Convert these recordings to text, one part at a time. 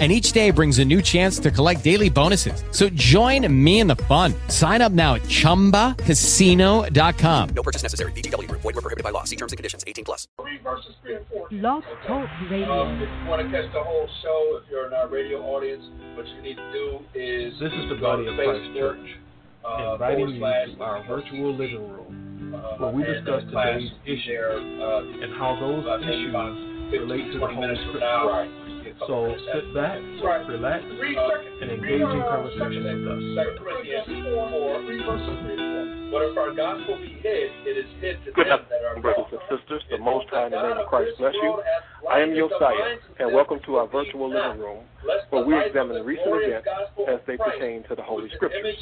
and each day brings a new chance to collect daily bonuses. So join me in the fun. Sign up now at ChumbaCasino.com. No purchase necessary. VGW. Void were prohibited by law. See terms and conditions. 18 plus. Three versus three and four. Blog Talk Radio. Um, if you want to catch the whole show, if you're in our radio audience, what you need to do is This is the body of Christ Facebook, Church, uh, inviting you to our virtual living room, uh, where we discuss today's will issues uh, and how those issues relate to the 20 Holy minutes Scripture. So sit back. Right. relax, and engage in conversation with us. Second Corinthians 4, 3 verses 3 and 4. But if our gospel be hid, it is hid to them that are brothers and sisters. The Most High in the name of Christ bless you. I am Josiah, and welcome to our virtual living room, where we examine recent events as they pertain to the Holy Scriptures.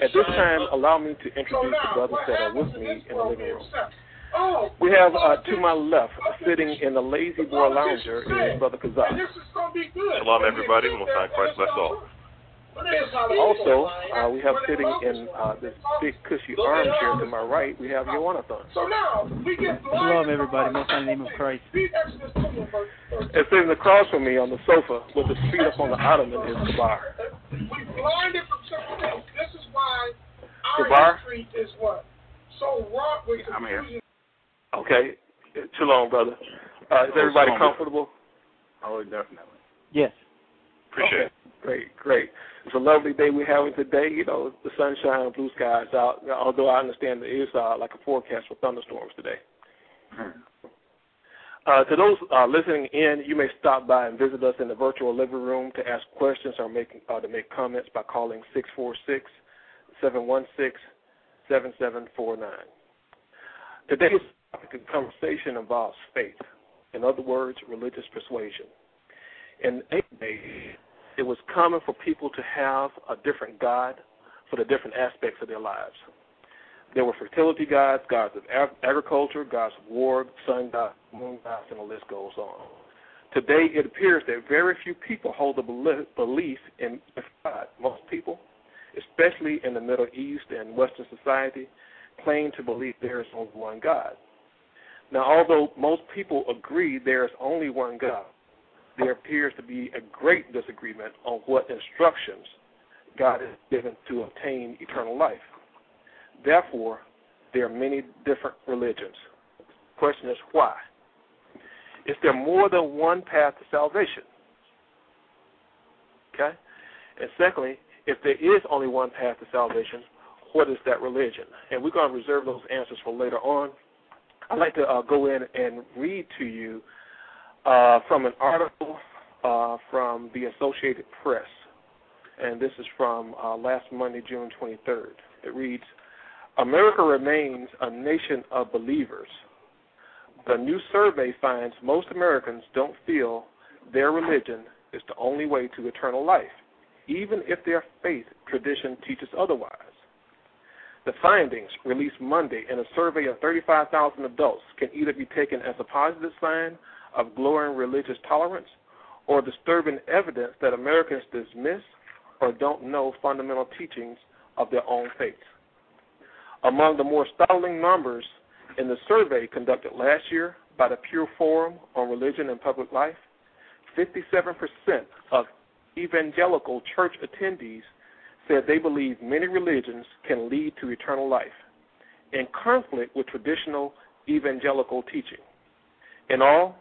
At this time, allow me to introduce the brothers that are with me in the living room. We have uh, to my left, sitting in the La-Z-Boy lounger, is Brother Kazak. Shalom, everybody. Most High Christ bless all. Also, uh, we have sitting in uh, this big cushy armchair to my right, we have Jonathan. So now, we get Shalom, everybody. Most in the name of Christ. Read Exodus 20 verse 30. And sitting across from me on the sofa with his feet up on the ottoman is Kabar. We blinded from simple things. This is why our Kabar? history is what? So wrought with I'm here. confusion. Okay. Too long, brother. Uh, is everybody Shalom. comfortable? Oh, definitely. Yes. Appreciate Okay. Great, great. It's a lovely day we're having today. You know, the sunshine, blue skies out. Although I understand there is uh, like a forecast for thunderstorms today. it. Uh, to those uh, listening in, you may stop by and visit us in the virtual living room to ask questions or make uh, to make comments by calling 646-716-7749. Today's of conversation involves faith. In other words, religious persuasion. In ancient days, it was common for people to have a different God for the different aspects of their lives. There were fertility gods, gods of ag- agriculture, gods of war, sun gods, moon gods, and the list goes on. Today, it appears that very few people hold a belief in God. Most people, especially in the Middle East and Western society, claim to believe there is only one God. Now, although most people agree there is only one God, there appears to be a great disagreement on what instructions God has given to obtain eternal life. Therefore, there are many different religions. The Question is why? Is there more than one path to salvation? Okay? And secondly, if there is only one path to salvation, what is that religion? And we're going to reserve those answers for later on. I'd like to uh, go in and read to you uh, from an article uh, from the Associated Press. And this is from uh, last Monday, June 23rd. It reads America remains a nation of believers. The new survey finds most Americans don't feel their religion is the only way to eternal life, even if their faith tradition teaches otherwise. The findings, released Monday in a survey of 35,000 adults, can either be taken as a positive sign of growing religious tolerance or disturbing evidence that Americans dismiss or don't know fundamental teachings of their own faith. Among the more startling numbers in the survey conducted last year by the Pew Forum on Religion and Public Life, 57% of evangelical church attendees said they believe many religions can lead to eternal life, in conflict with traditional evangelical teaching. In all,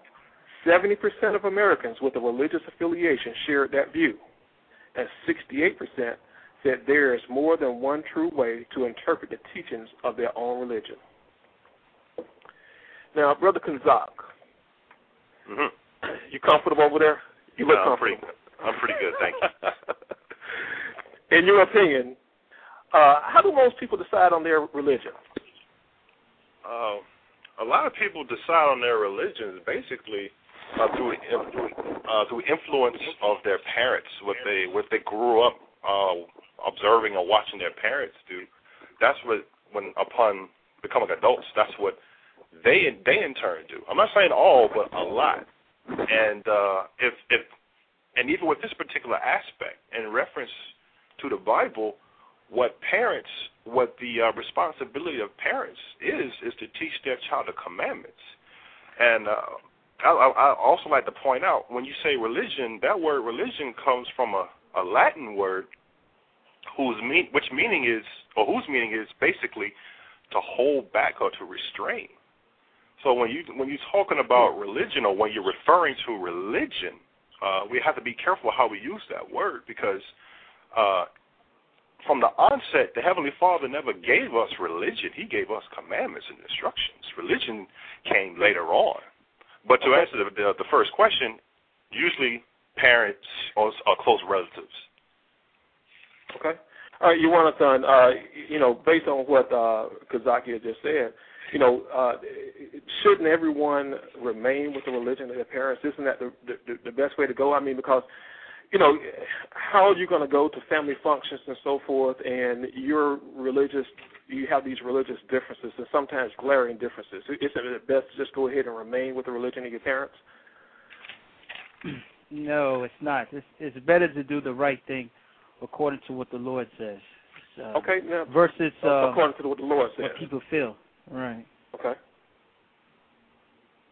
70% of Americans with a religious affiliation shared that view, and 68% said there is more than one true way to interpret the teachings of their own religion. Now, Brother Kanzak, hmm you comfortable over there? You look I'm pretty comfortable. I'm pretty good, thank you. In your opinion, uh, how do most people decide on their religion? Uh, a lot of people decide on their religions basically uh, through uh, through influence of their parents, what they what they grew up uh, observing or watching their parents do. That's what when upon becoming adults, that's what they they in turn do. I'm not saying all, but a lot. And uh, if if and even with this particular aspect, in reference to the Bible, what parents, what the uh, responsibility of parents is, is to teach their child the commandments. And uh, I, I also like to point out when you say religion, that word religion comes from a, a Latin word whose mean, which meaning is, or whose meaning is basically to hold back or to restrain. So when you when you're talking about religion or when you're referring to religion, uh, we have to be careful how we use that word because uh, from the onset, the Heavenly Father never gave us religion. He gave us commandments and instructions. Religion came later on. But to answer the, the, the first question, usually parents or, or close relatives. Okay. All right, Jonathan, uh, you know, based on what uh, Kazaki just said, you know, uh, shouldn't everyone remain with the religion of their parents? Isn't that the, the, the best way to go? I mean, because, you know, how are you going to go to family functions and so forth, and you're religious, you have these religious differences and sometimes glaring differences. Isn't it best to just go ahead and remain with the religion of your parents? No, it's not. It's, it's better to do the right thing according to what the Lord says. Uh, okay, now versus uh, according to what the Lord says. What people feel. Right. Okay.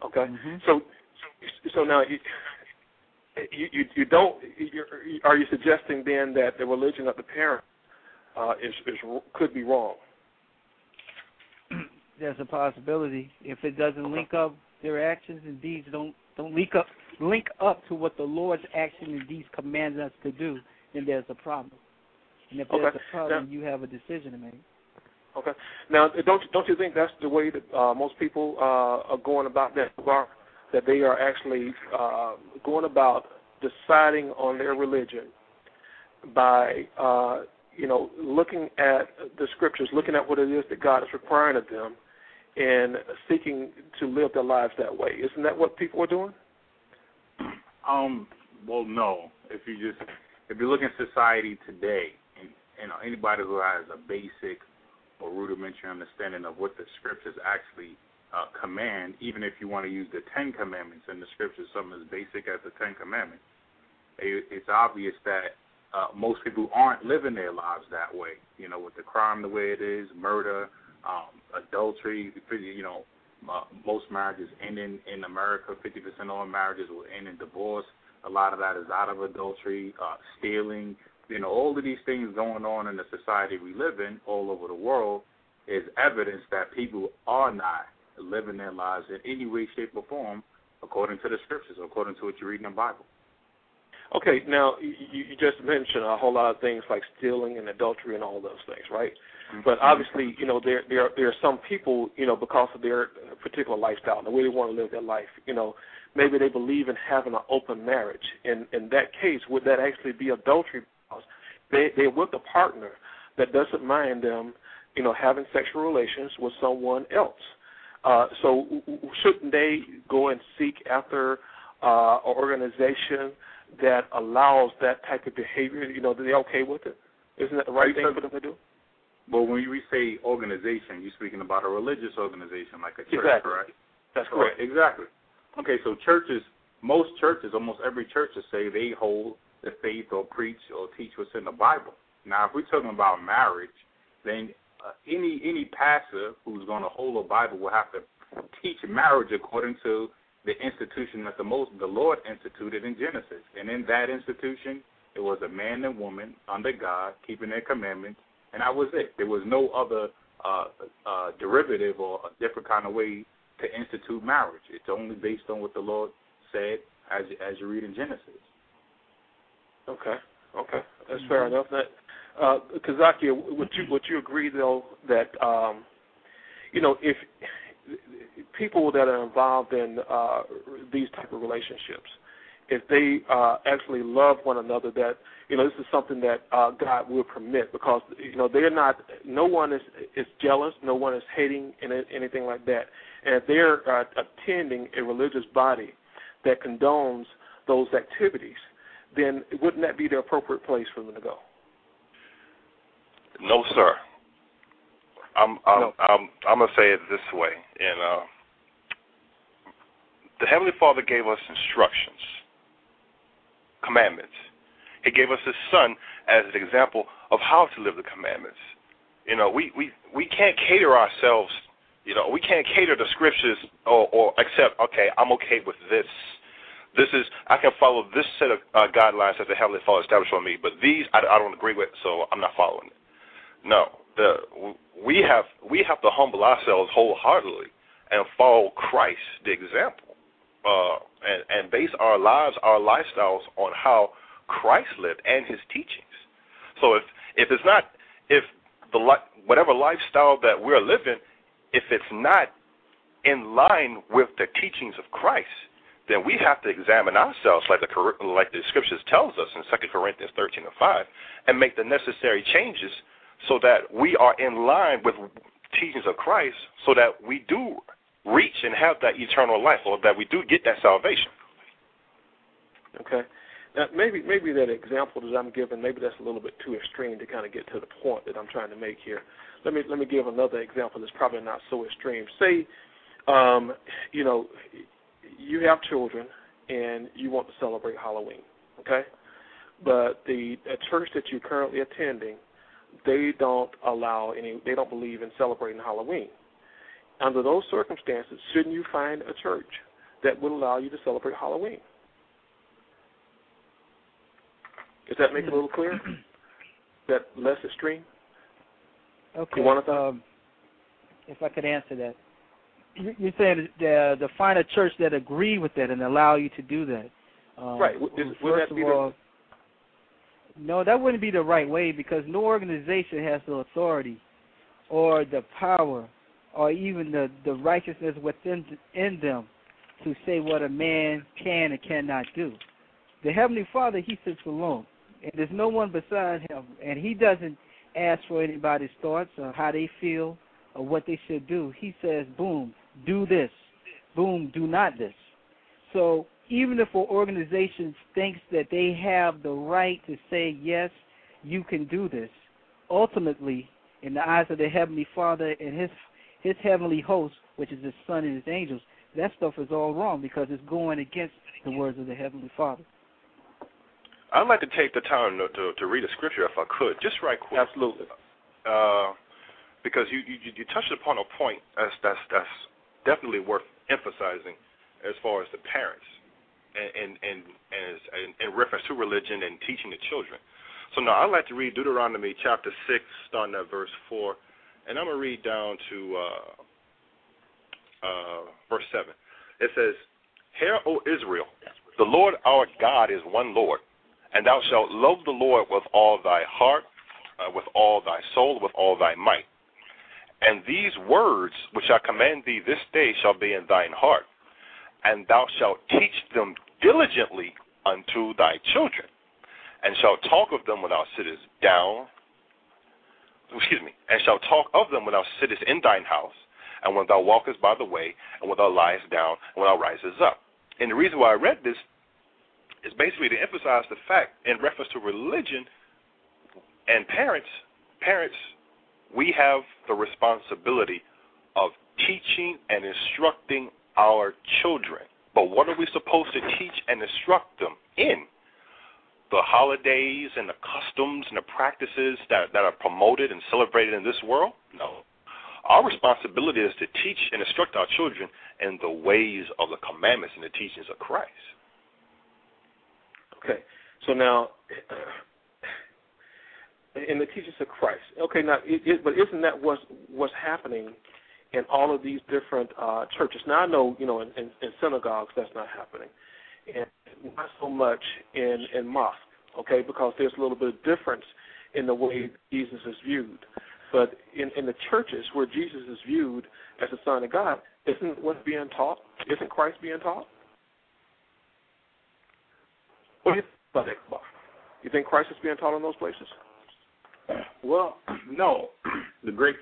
Okay. Mm-hmm. So, so now you, you you don't. You're, are you suggesting then that the religion of the parent uh, is is could be wrong? There's a possibility if it doesn't link up their actions and deeds don't don't link up link up to what the Lord's action and deeds commands us to do, then there's a problem. And if there's a problem, now, you have a decision to make. Okay. Now, don't don't you think that's the way that uh, most people uh, are going about that? That they are actually uh, going about deciding on their religion by uh, you know looking at the scriptures, looking at what it is that God is requiring of them, and seeking to live their lives that way. Isn't that what people are doing? Um. Well, no. If you just if you look in society today, and you know anybody who has a basic or rudimentary understanding of what the scriptures actually uh, command, even if you want to use the Ten Commandments in the scriptures, something as basic as the Ten Commandments, it, it's obvious that uh, most people aren't living their lives that way. You know, with the crime the way it is, murder, um, adultery, you know, uh, most marriages end in, in America. 50% of all marriages will end in divorce. A lot of that is out of adultery, uh, stealing, you know, all of these things going on in the society we live in all over the world is evidence that people are not living their lives in any way, shape, or form according to the scriptures, according to what you read in the Bible. Okay, now you, you just mentioned a whole lot of things like stealing and adultery and all those things, right? Mm-hmm. But obviously, you know, there there there are some people, you know, because of their particular lifestyle and the way they want to live their life, you know, maybe they believe in having an open marriage. In in that case, would that actually be adultery Because they they're with a partner that doesn't mind them, you know, having sexual relations with someone else. Uh, so shouldn't they go and seek after uh, an organization that allows that type of behavior? You know, are they okay with it? Isn't that the right thing for them to do? Well, when we say organization, you're speaking about a religious organization like a church, exactly. correct? That's correct. Exactly. Okay, so churches, most churches, almost every church, will say they hold the faith or preach or teach what's in the Bible. Now, if we're talking about marriage, then uh, any any pastor who's going to hold a Bible will have to teach marriage according to the institution that the most the Lord instituted in Genesis. And in that institution, it was a man and woman under God keeping their commandments, and that was it. There was no other uh, uh, derivative or a different kind of way to institute marriage. It's only based on what the Lord said, as as you read in Genesis. Okay. Okay. That's fair enough. That uh Kazakia, would you would you agree though that um you know if people that are involved in uh these type of relationships if they uh actually love one another that you know this is something that uh God will permit because you know they're not no one is is jealous no one is hating and anything like that and if they're uh, attending a religious body that condones those activities then wouldn't that be the appropriate place for them to go? No, sir. I'm I'm no. I'm I'm gonna say it this way, and uh, the Heavenly Father gave us instructions, commandments. He gave us His Son as an example of how to live the commandments. You know, we we we can't cater ourselves. You know, we can't cater the scriptures or, or accept. Okay, I'm okay with this. This is I can follow this set of uh, guidelines that the Heavenly Father established for me, but these I, I don't agree with, so I'm not following it. No, the we have we have to humble ourselves wholeheartedly and follow Christ, the example, uh, and and base our lives, our lifestyles on how Christ lived and His teachings. So if if it's not if the whatever lifestyle that we're living, if it's not in line with the teachings of Christ, then we have to examine ourselves, like the like the scriptures tells us in Second Corinthians 13 and 5, and make the necessary changes so that we are in line with teachings of Christ, so that we do reach and have that eternal life, or that we do get that salvation. Okay. Now, maybe maybe that example that I'm giving, maybe that's a little bit too extreme to kind of get to the point that I'm trying to make here. Let me let me give another example that's probably not so extreme. Say, um, you know, you have children and you want to celebrate Halloween, okay? But the church that you're currently attending, they don't allow any. They don't believe in celebrating Halloween. Under those circumstances, shouldn't you find a church that would allow you to celebrate Halloween? Does that make it a little clear? that less extreme? Okay. To um, if I could answer that. You're saying the the find a church that agree with that and allow you to do that. Um, right. Is, first of all, no, that wouldn't be the right way because no organization has the authority or the power or even the the righteousness within in them to say what a man can and cannot do. The Heavenly Father, He sits alone, and there's no one beside Him, and He doesn't ask for anybody's thoughts or how they feel or what they should do. He says, "Boom, do this. Boom, do not this." So even if an organization thinks that they have the right to say yes, you can do this, ultimately, in the eyes of the Heavenly Father and His his heavenly host, which is his son and his angels, that stuff is all wrong because it's going against the words of the Heavenly Father. I'd like to take the time to, to, to read a scripture if I could, just right quick. Absolutely. Uh, because you, you you touched upon a point that's that's that's definitely worth emphasizing as far as the parents and and and as in, reference to religion and teaching the children. So now I'd like to read Deuteronomy chapter six, starting at verse four and I'm to read down to uh, uh, verse 7. It says, Hear, O Israel, the Lord our God is one Lord, and thou shalt love the Lord with all thy heart, uh, with all thy soul, with all thy might. And these words which I command thee this day shall be in thine heart, and thou shalt teach them diligently unto thy children, and shalt talk of them when thou sittest down excuse me, and shalt talk of them when thou sittest in thine house, and when thou walkest by the way, and when thou liest down, and when thou risest up. And the reason why I read this is basically to emphasize the fact in reference to religion and parents, parents, we have the responsibility of teaching and instructing our children. But what are we supposed to teach and instruct them in? the holidays and the customs and the practices that, that are promoted and celebrated in this world? No. Our responsibility is to teach and instruct our children in the ways of the commandments and the teachings of Christ. Okay. So now, in the teachings of Christ. Okay, now, it, it, but isn't that what's what's happening in all of these different uh, churches? Now, I know, you know, in, in, in synagogues that's not happening and not so much in in mosque, okay, because there's a little bit of difference in the way Jesus is viewed. But in in the churches where Jesus is viewed as the Son of God, isn't what's being taught? Isn't Christ being taught? What do you think about? You think Christ is being taught in those places? Well, no. The great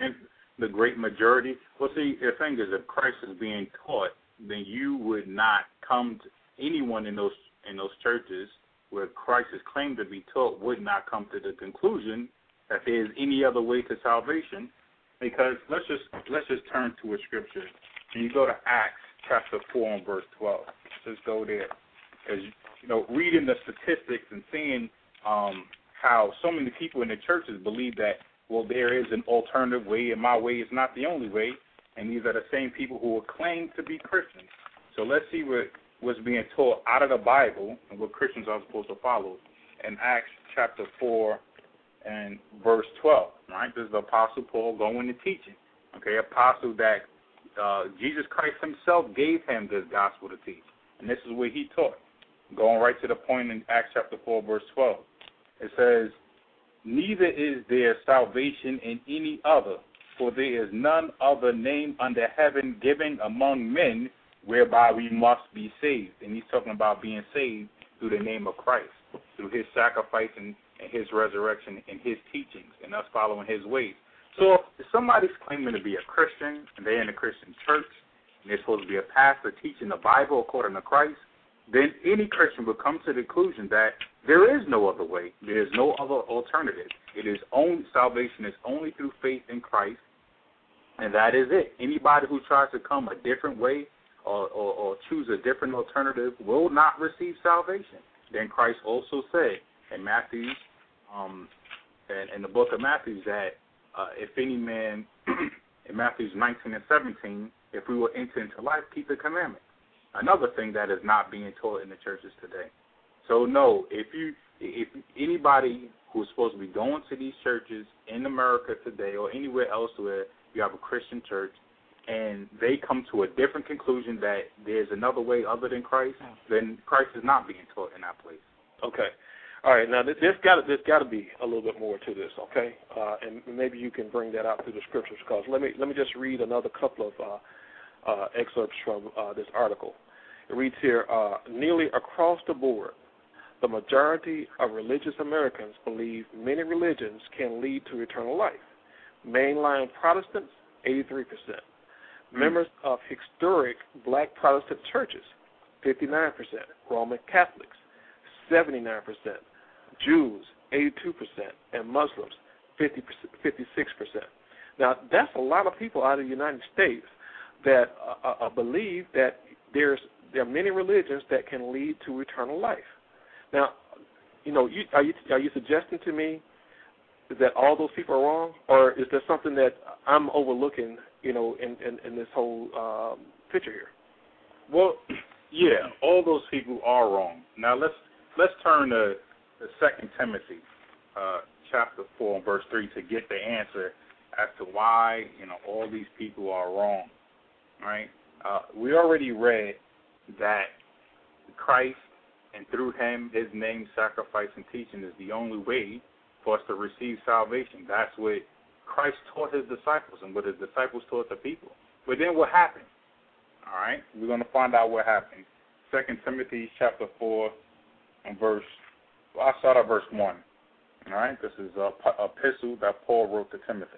the great majority. Well, see, the thing is, if Christ is being taught, then you would not come to, anyone in those in those churches where Christ is claimed to be taught would not come to the conclusion that there is any other way to salvation. Because let's just let's just turn to a scripture. When you go to Acts chapter 4 and verse 12. Let's go there. Because, you know, reading the statistics and seeing um, how so many people in the churches believe that, well, there is an alternative way and my way is not the only way. And these are the same people who will claim to be Christians. So let's see what was being taught out of the Bible and what Christians are supposed to follow in Acts chapter 4 and verse 12. Right? This is the Apostle Paul going and teaching. Okay, apostle that uh, Jesus Christ himself gave him this gospel to teach. And this is what he taught. Going right to the point in Acts chapter 4, verse 12. It says, Neither is there salvation in any other, for there is none other name under heaven given among men whereby we must be saved. And he's talking about being saved through the name of Christ, through his sacrifice and, and his resurrection and his teachings, and us following his ways. So if somebody's claiming to be a Christian and they're in a Christian church and they're supposed to be a pastor teaching the Bible according to Christ, then any Christian would come to the conclusion that there is no other way. There is no other alternative. It is only salvation is only through faith in Christ, and that is it. Anybody who tries to come a different way or, or, or choose a different alternative will not receive salvation. Then Christ also said in Matthew, um, in, in the book of Matthew, that uh, if any man, in Matthew 19 and 17, if we will enter into life, keep the commandment. Another thing that is not being taught in the churches today. So no, if you, if anybody who's supposed to be going to these churches in America today or anywhere else where you have a Christian church, and they come to a different conclusion that there's another way other than Christ, then Christ is not being taught in that place. Okay. All right. Now, there's got there's got to be a little bit more to this, okay? Uh, and maybe you can bring that out through the scriptures. Because let me let me just read another couple of uh, uh, excerpts from uh, this article. It reads here: uh, Nearly across the board, the majority of religious Americans believe many religions can lead to eternal life. Mainline Protestants, 83 percent. Members of historic black Protestant churches, 59%. Roman Catholics, 79%. Jews, 82%. And Muslims, 50, 56%. Now, that's a lot of people out of the United States that uh, uh, believe that there's there are many religions that can lead to eternal life. Now, you know, you, are you are you suggesting to me that all those people are wrong, or is there something that I'm overlooking you know, in, in, in this whole um, picture here? Well, yeah, all those people are wrong. Now let's let's turn to Second Timothy, uh, chapter four and verse three, to get the answer as to why you know all these people are wrong. Right? Uh, we already read that Christ and through Him, His name, sacrifice, and teaching is the only way for us to receive salvation. That's what Christ taught his disciples and what his disciples taught the people. But then what happened? All right, we're going to find out what happened. Second Timothy chapter four and verse. Well, I'll start at verse one. All right, this is a epistle that Paul wrote to Timothy.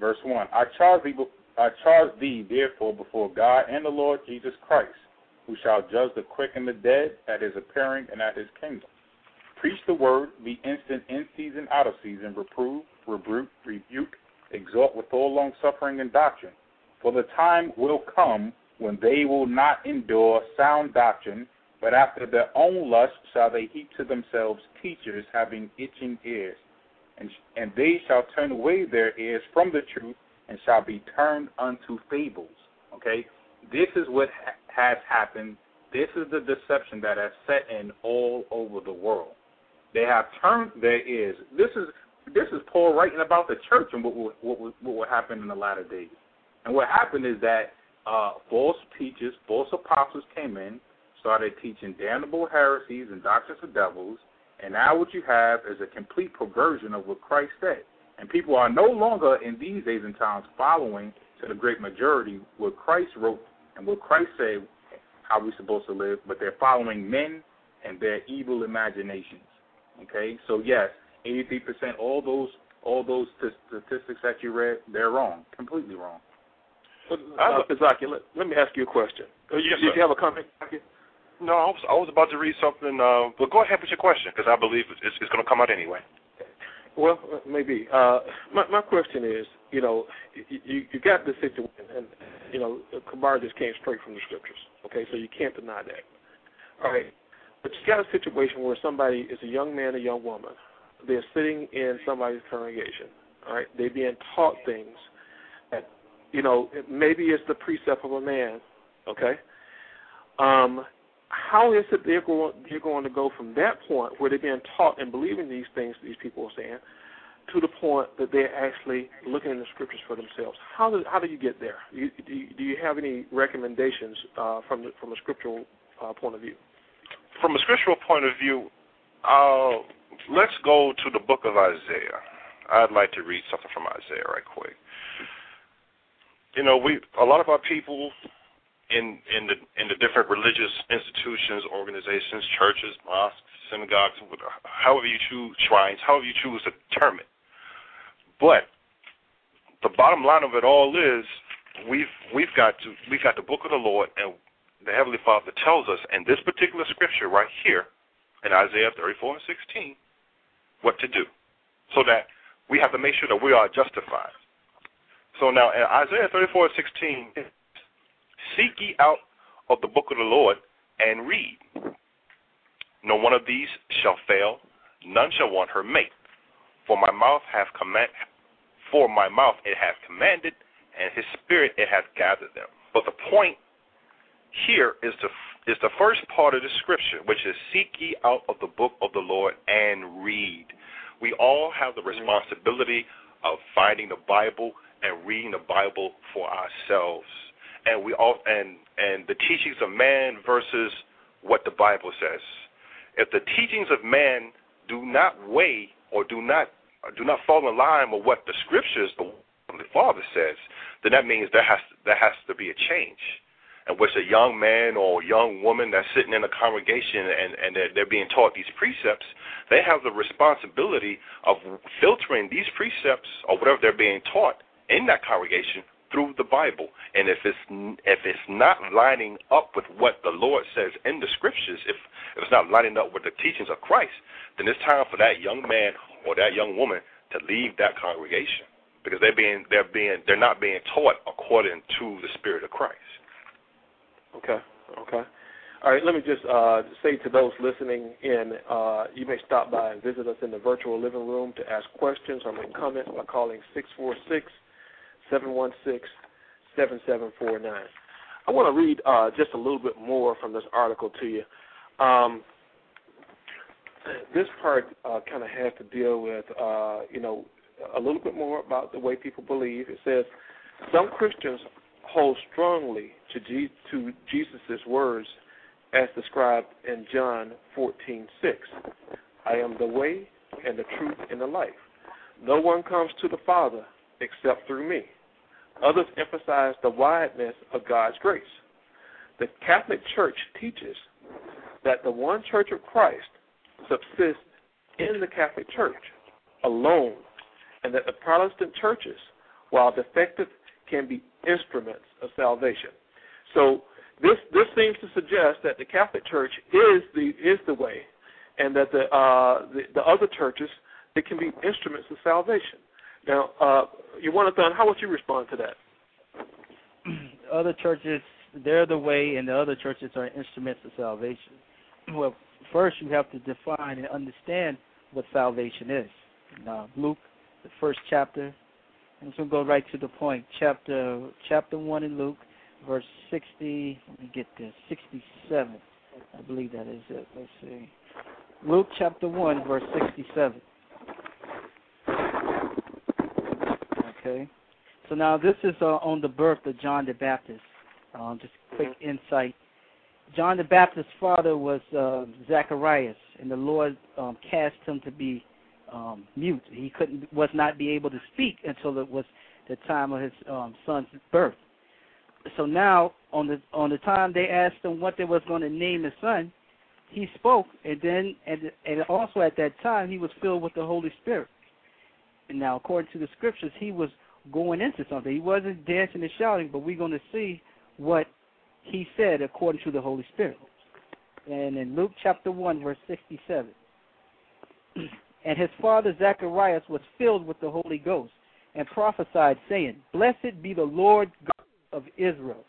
Verse one: I charge thee, I charge thee therefore before God and the Lord Jesus Christ, who shall judge the quick and the dead at his appearing and at his kingdom. Preach the word, be instant in season, out of season, reprove, rebuke, rebuke, exhort with all long suffering and doctrine. For the time will come when they will not endure sound doctrine, but after their own lust shall they heap to themselves teachers having itching ears. And, and they shall turn away their ears from the truth and shall be turned unto fables. Okay? This is what ha- has happened. This is the deception that has set in all over the world. They have turned their ears. This is this is Paul writing about the church and what will, what will, what will happen in the latter days. And what happened is that uh, false teachers, false apostles came in, started teaching damnable heresies and doctrines of devils, and now what you have is a complete perversion of what Christ said. And people are no longer in these days and times following to the great majority what Christ wrote and what Christ said how we're supposed to live, but they're following men and their evil imaginations. Okay, so yes, 83%, all those all those statistics that you read, they're wrong, completely wrong. Uh, Zaki, let, let me ask you a question. Uh, yes, Did sir. you have a comment? No, I was I was about to read something, uh, but go ahead with your question because I believe it's, it's going to come out anyway. Well, maybe. Uh, my my question is, you know, you you got this situation, and you know, Kabar just came straight from the scriptures. Okay, so you can't deny that. All right, but you got a situation where somebody is a young man, a young woman. They're sitting in somebody's congregation. All right, they're being taught things that, you know, maybe it's the precept of a man. Okay, um, how is it they're going they're going to go from that point where they're being taught and believing these things these people are saying to the point that they're actually looking in the scriptures for themselves. How do how do you get there? You, do, you, do you have any recommendations uh, from the, from a scriptural uh, point of view? From a scriptural point of view, uh, let's go to the book of Isaiah. I'd like to read something from Isaiah right quick. You know, we a lot of our people in in the in the different religious institutions, organizations, churches, mosques, synagogues, however you choose, shrines, however you choose to term it. But the bottom line of it all is we've we've got to we've got the book of the Lord and the Heavenly Father tells us in this particular scripture right here in Isaiah 34 and 16 what to do, so that we have to make sure that we are justified. So now in Isaiah 34 and 16 Seek ye out of the book of the Lord and read. No one of these shall fail, none shall want her mate. For my mouth hath command for my mouth it hath commanded, and his spirit it hath gathered them. But the point here is the is the first part of the scripture, which is seek ye out of the book of the Lord and read. We all have the mm-hmm. responsibility of finding the Bible and reading the Bible for ourselves and we all and and the teachings of man versus what the Bible says. If the teachings of man do not weigh or do not do not fall in line with what the scriptures, the, the Father says, then that means there has to, there has to be a change. And which a young man or young woman that's sitting in a congregation and, and they're, they're being taught these precepts, they have the responsibility of filtering these precepts or whatever they're being taught in that congregation through the Bible. And if it's if it's not lining up with what the Lord says in the scriptures, if, if it's not lining up with the teachings of Christ, then it's time for that young man or that young woman to leave that congregation because they're being they're being they're not being taught according to the Spirit of Christ. Okay. Okay. All right, let me just uh, say to those listening in, uh, you may stop by and visit us in the virtual living room to ask questions or make comments by calling 646 716 7749. I want to read uh, just a little bit more from this article to you. Um, this part uh, kind of has to deal with, uh, you know, a little bit more about the way people believe. It says some Christians hold strongly to, G- to Jesus' words as described in John 14:6. I am the way and the truth and the life. No one comes to the Father except through me. Others emphasize the wideness of God's grace. The Catholic Church teaches that the one church of Christ subsists in the Catholic Church alone, and that the Protestant churches, while defective, can be instruments of salvation. So this this seems to suggest that the Catholic Church is the is the way, and that the uh, the, the other churches they can be instruments of salvation. Now, you uh, Yawanathon, how would you respond to that? Other churches, they're the way, and the other churches are instruments of salvation. Well, first you have to define and understand what salvation is. Now, Luke, the first chapter, I'm going to go right to the point. Chapter chapter one in Luke, verse sixty. Let me get this. Sixty-seven. I believe that is it. Let's see. Luke chapter one, verse sixty-seven. Okay. So now this is uh, on the birth of John the Baptist. Um, just quick insight. John the Baptist's father was uh, Zacharias, and the Lord um, cast him to be um, mute. He couldn't, was not be able to speak until it was the time of his um, son's birth. So now, on the on the time they asked him what they was going to name his son, he spoke, and then and and also at that time he was filled with the Holy Spirit. And now, according to the scriptures, he was going into something. He wasn't dancing and shouting, but we're going to see what he said according to the Holy Spirit. And in Luke chapter 1, verse 67, and his father Zacharias was filled with the Holy Ghost and prophesied, saying, Blessed be the Lord God of Israel,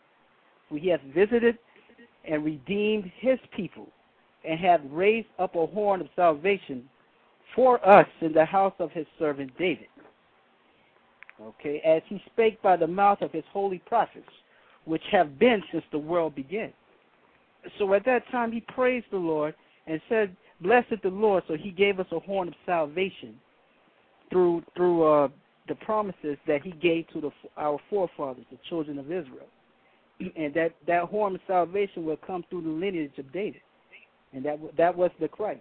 for he hath visited and redeemed his people, and hath raised up a horn of salvation for us in the house of his servant David. Okay, as he spake by the mouth of his holy prophets, which have been since the world began. So at that time he praised the Lord and said, Blessed the Lord, so he gave us a horn of salvation through through uh, the promises that he gave to the, our forefathers, the children of Israel. And that, that horn of salvation will come through the lineage of David. And that that was the Christ.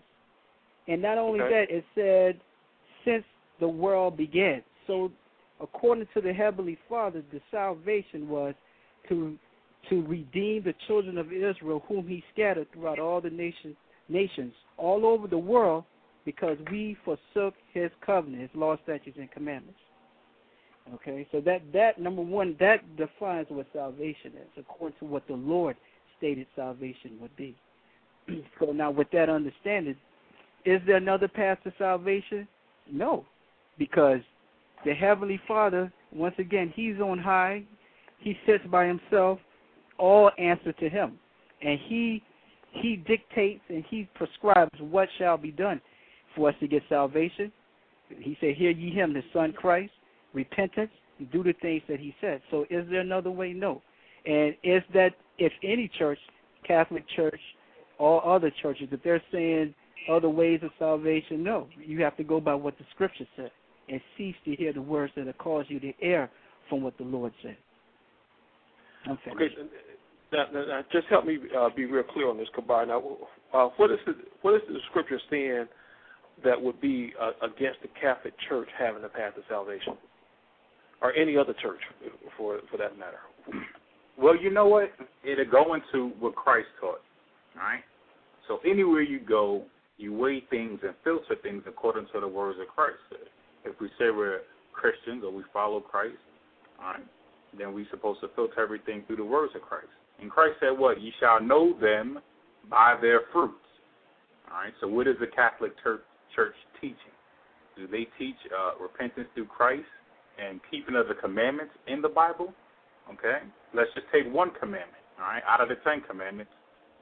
And not only Okay. that, it said, since the world began. So according to the Heavenly Father, the salvation was to to redeem the children of Israel whom he scattered throughout all the nations nations all over the world because we forsook his covenant, his law, statutes, and commandments. Okay, so that that number one that defines what salvation is, according to what the Lord stated salvation would be. so now, with that understanding, is there another path to salvation? No, because the Heavenly Father, once again, He's on high. He sits by Himself. All answer to Him, and He He dictates and He prescribes what shall be done for us to get salvation. He said, "Hear ye Him, the Son Christ, repentance, do the things that He said." So, is there another way? No. And is that if any church, Catholic Church, all other churches, if they're saying other ways of salvation, no. You have to go by what the Scripture said and cease to hear the words that have caused you to err from what the Lord said. I'm finished. Okay, now, now, now just help me uh, be real clear on this, Kabar. Now, uh, what is the, what is the scripture saying that would be uh, against the Catholic Church having the path to salvation, or any other church, for for that matter? Well, you know what? It'll go into what Christ taught. All right. So anywhere you go, you weigh things and filter things according to the words of Christ. If we say we're Christians or we follow Christ, all right, then we're supposed to filter everything through the words of Christ. And Christ said, "What? You shall know them by their fruits." All right. So what is the Catholic Church, teaching? Do they teach uh, repentance through Christ and keeping of the commandments in the Bible? Okay? Let's just take one commandment, all right, out of the Ten Commandments,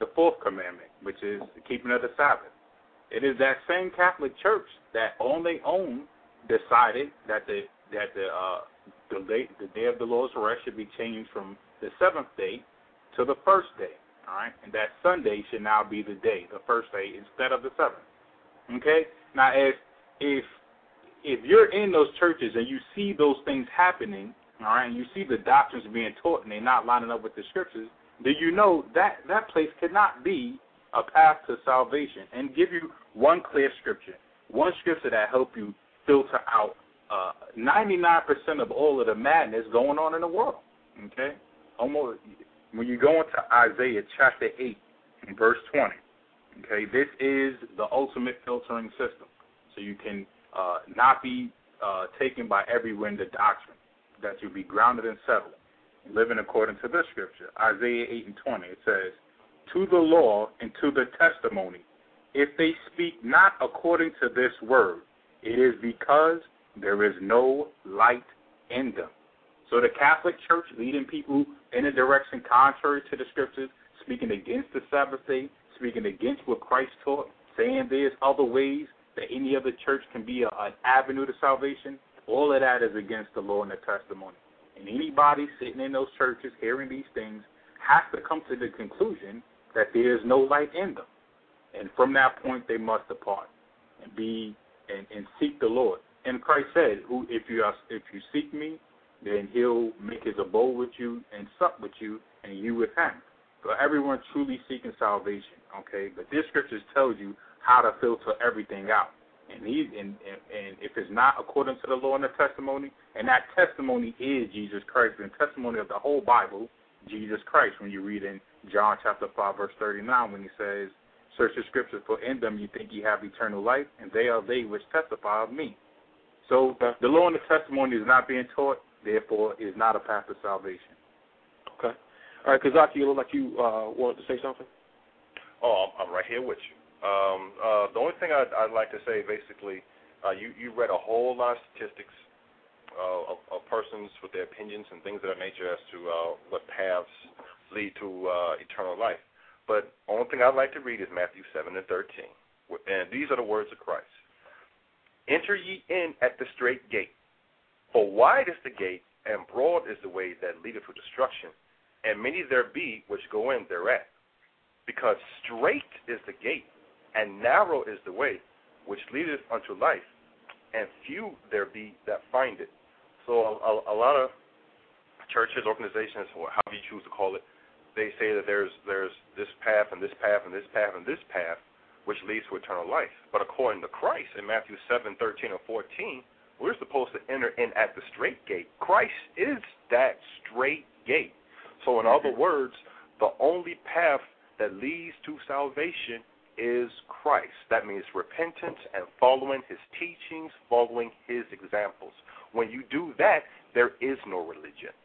the fourth commandment, which is the keeping of the Sabbath. It is that same Catholic Church that on their own decided that the that the uh, the day the day of the Lord's rest should be changed from the seventh day to the first day, all right, and that Sunday should now be the day, the first day instead of the seventh. Okay? Now, if if if you're in those churches and you see those things happening, all right, and you see the doctrines being taught and they're not lining up with the scriptures, do you know that that place cannot be a path to salvation? And give you one clear scripture, one scripture that help you filter out uh, 99% of all of the madness going on in the world. Okay, almost when you go into Isaiah chapter 8 and verse 20. Okay, this is the ultimate filtering system, so you can uh, not be uh, taken by every wind of doctrine, that you be grounded and settled, living according to this scripture. Isaiah 8 and 20, it says, To the law and to the testimony, if they speak not according to this word, it is because there is no light in them. So the Catholic Church leading people in a direction contrary to the scriptures, speaking against the Sabbath day, speaking against what Christ taught, saying there's other ways that any other church can be a, an avenue to salvation, all of that is against the law and the testimony. And anybody sitting in those churches hearing these things has to come to the conclusion that there is no light in them. And from that point, they must depart and be and, and seek the Lord. And Christ said, "Who, if you if you seek me, then He'll make His abode with you and sup with you, and you with Him." So everyone truly seeking salvation, okay? But this scripture tells you how to filter everything out. And he and, and and if it's not according to the law and the testimony, and that testimony is Jesus Christ, and testimony of the whole Bible, Jesus Christ. When you read in John chapter five verse thirty nine, when he says, "Search the scriptures, for in them you think you have eternal life, and they are they which testify of me." So the law and the testimony is not being taught, therefore, is not a path to salvation. Okay. All right, Kazaki, you look like you uh, wanted to say something. Oh, I'm, I'm right here with you. Um, uh, the only thing I'd, I'd like to say, basically, uh, you you read a whole lot of statistics uh, of, of persons with their opinions and things of that nature as to uh, what paths lead to uh, eternal life. But the only thing I'd like to read is Matthew 7 and 13. And these are the words of Christ. Enter ye in at the straight gate. For wide is the gate, and broad is the way that leadeth to destruction, and many there be which go in thereat. Because straight is the gate, and narrow is the way which leadeth unto life, and few there be that find it. So a, a, a lot of churches, organizations, or however you choose to call it, they say that there's there's this path and this path and this path and this path, which leads to eternal life. But according to Christ in Matthew 7, 13, and 14, we're supposed to enter in at the straight gate. Christ is that straight gate. So in other mm-hmm. words, the only path that leads to salvation is Christ. That means repentance and following his teachings, following his examples. When you do that, there is no religion.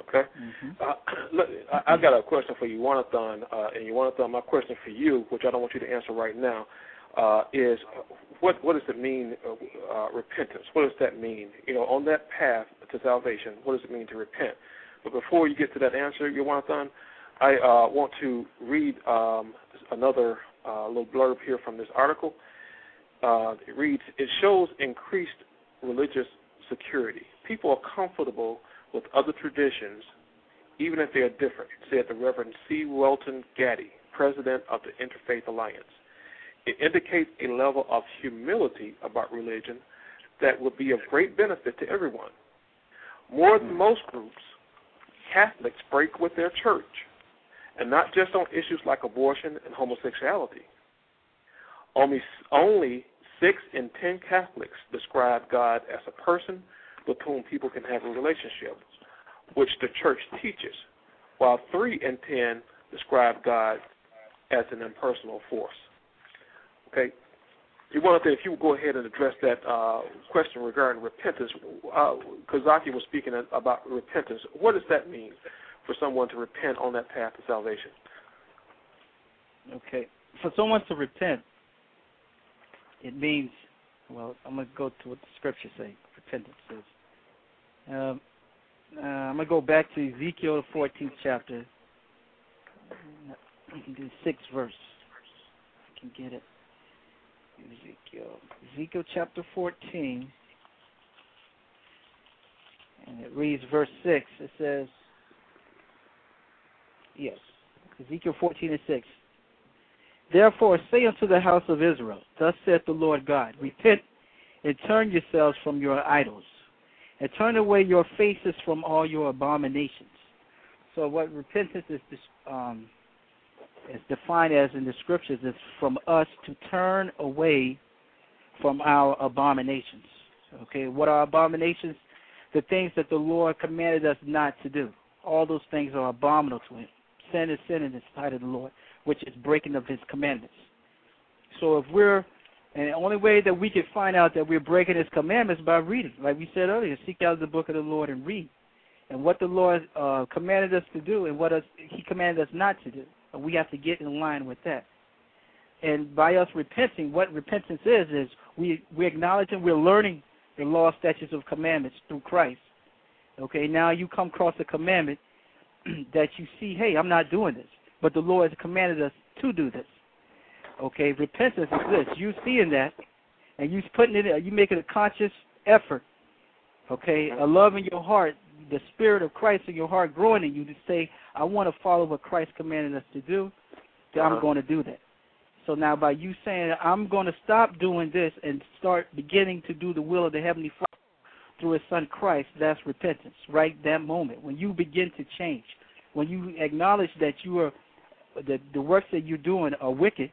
Okay. Mm-hmm. Uh, look, I, I've got a question for you, Jonathan, uh, and you, Jonathan, my question for you, which I don't want you to answer right now, uh, is what what does it mean uh, uh, repentance? What does that mean? You know, on that path to salvation, what does it mean to repent? But before you get to that answer, Jonathan, I uh, want to read um, another uh, little blurb here from this article. Uh, it reads, "It shows increased religious security. People are comfortable." With other traditions, even if they are different, said the Reverend C. Welton Gaddy, president of the Interfaith Alliance. It indicates a level of humility about religion that would be of great benefit to everyone. More than hmm. most groups, Catholics break with their church, and not just on issues like abortion and homosexuality. Only, only six in ten Catholics describe God as a person with whom people can have a relationship, which the church teaches, while three in ten describe God as an impersonal force. Okay, you want to, if you would go ahead and address that uh, question regarding repentance, uh, Kazaki was speaking about repentance. What does that mean for someone to repent on that path to salvation? Okay, for someone to repent, it means, well, I'm going to go to what the scripture says. Repentance is. Um, uh, I'm going to go back to Ezekiel, the 14th chapter, the sixth verse. I can get it. Ezekiel. Ezekiel chapter 14. And it reads verse 6. It says, yes, Ezekiel 14 and 6. Therefore say unto the house of Israel, Thus saith the Lord God, Repent and turn yourselves from your idols, and turn away your faces from all your abominations. So what repentance is um, is defined as in the scriptures is from us to turn away from our abominations. Okay, what are abominations? The things that the Lord commanded us not to do. All those things are abominable to Him. Sin is sin in the sight of the Lord, which is breaking of His commandments. So if we're, and the only way that we can find out that we're breaking His commandments by reading, like we said earlier, seek out the book of the Lord and read, and what the Lord uh, commanded us to do and what us, He commanded us not to do. We have to get in line with that. And by us repenting, what repentance is is we we acknowledge and we're learning the law, statutes, of commandments through Christ. Okay, now you come across a commandment that you see, hey, I'm not doing this, but the Lord has commanded us to do this. Okay, repentance is this: you seeing that, and you putting it, you making a conscious effort. Okay, a love in your heart, the spirit of Christ in your heart growing in you to say, I want to follow what Christ commanded us to do. Then I'm uh-huh. going to do that. So now, by you saying I'm going to stop doing this and start beginning to do the will of the Heavenly Father through His Son Christ, that's repentance. Right, that moment when you begin to change, when you acknowledge that you are that the works that you're doing are wicked,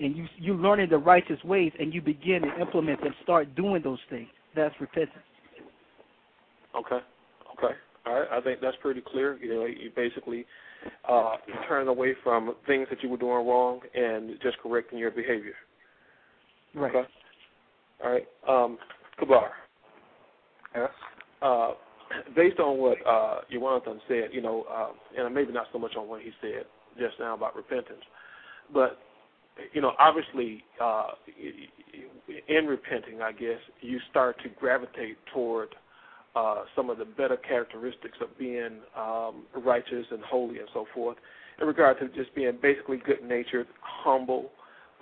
and you you learning the righteous ways, and you begin to implement and start doing those things. That's repentance. Okay. Okay. All right. I think that's pretty clear. You know, you basically uh, turning away from things that you were doing wrong and just correcting your behavior. Right. Okay. All right. Um, Kabar. Yes. Uh, based on what uh, Jonathan said, you know, uh, and maybe not so much on what he said just now about repentance, but you know, obviously, uh, in repenting, I guess you start to gravitate toward uh, some of the better characteristics of being um, righteous and holy and so forth, in regard to just being basically good-natured, humble,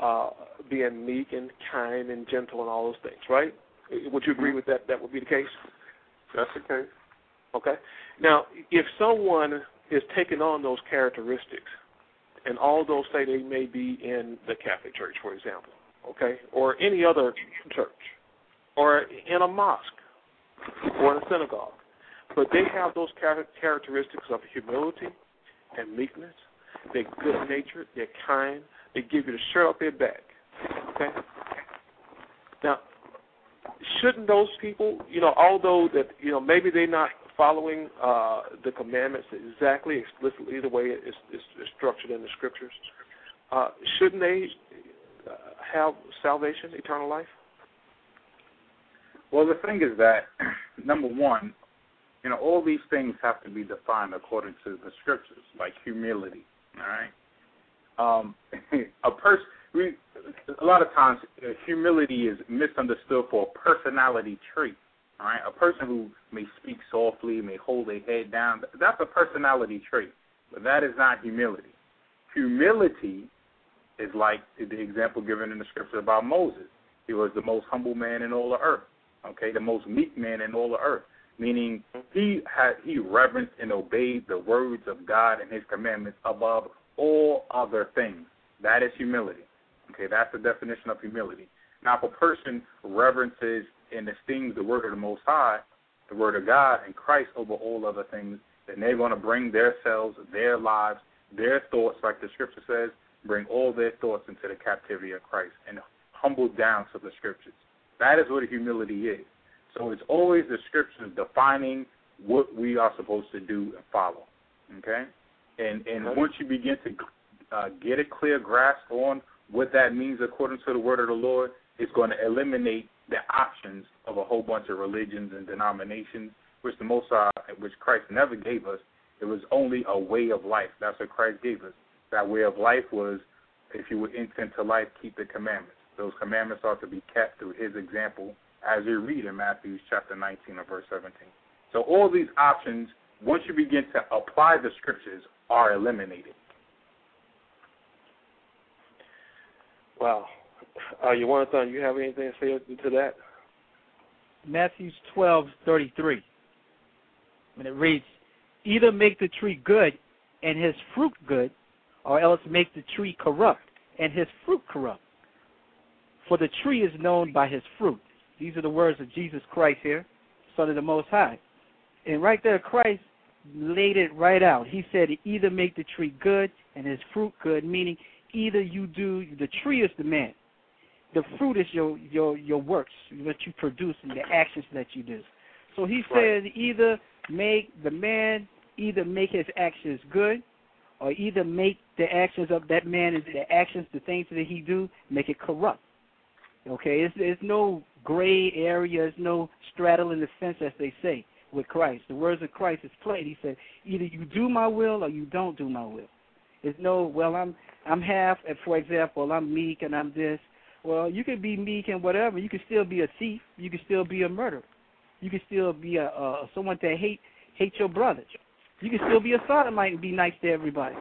uh, being meek and kind and gentle and all those things, right? Would you agree with that? That would be the case. That's the case. Okay. Now, if someone is taking on those characteristics, and although say they may be in the Catholic Church, for example, okay, or any other church, or in a mosque, or in a synagogue, but they have those characteristics of humility and meekness. They're good natured. They're kind. They give you the shirt off their back. Okay. Now, shouldn't those people, you know, although that you know maybe they're not following uh, the commandments exactly explicitly the way it's, it's, it's structured in the scriptures, uh, shouldn't they uh, have salvation, eternal life? Well, the thing is that number one, you know, all these things have to be defined according to the scriptures, like humility. All right. Um, a person, we, a lot of times, uh, humility is misunderstood for a personality trait. Right, a person who may speak softly, may hold their head down, that's a personality trait, but that is not humility. Humility is like the example given in the scripture about Moses. He was the most humble man in all the earth. Okay, the most meek man in all the earth, meaning he had he reverenced and obeyed the words of God and His commandments above all other things. That is humility. Okay, that's the definition of humility. Now, if a person reverences and esteems the word of the Most High, the word of God, and Christ over all other things, then they're going to bring themselves, their lives, their thoughts, like the scripture says, bring all their thoughts into the captivity of Christ and humble down to the scriptures. That is what humility is. So it's always the scriptures defining what we are supposed to do and follow. Okay? And and once you begin to uh, get a clear grasp on what that means according to the word of the Lord, it's going to eliminate the options of a whole bunch of religions and denominations, which the Most which Christ never gave us. It was only a way of life. That's what Christ gave us. That way of life was, if you were enter to life, keep the commandments. Those commandments are to be kept through His example, as you read in Matthew chapter 19 and verse 17. So all these options, once you begin to apply the scriptures, are eliminated. Wow. Uh, Jonathan, you have anything to say to that? Matthew twelve thirty three. When it reads, Either make the tree good and his fruit good, or else make the tree corrupt and his fruit corrupt. For the tree is known by his fruit. These are the words of Jesus Christ here, Son of the Most High. And right there, Christ laid it right out. He said, either make the tree good and his fruit good, meaning either you do, the tree is the man, the fruit is your your your works, what you produce and the actions that you do. So he Right. said either make the man either make his actions good or either make the actions of that man is the actions, the things that he do, make it corrupt. Okay, it's there's no gray area, there's no straddling the fence as they say with Christ. The words of Christ is plain. He said, either you do my will or you don't do my will. There's no well I'm I'm half for example, I'm meek and I'm this. Well, you can be meek and whatever. You can still be a thief. You can still be a murderer. You can still be a uh, someone that hate hate your brother. You can still be a sodomite and be nice to everybody.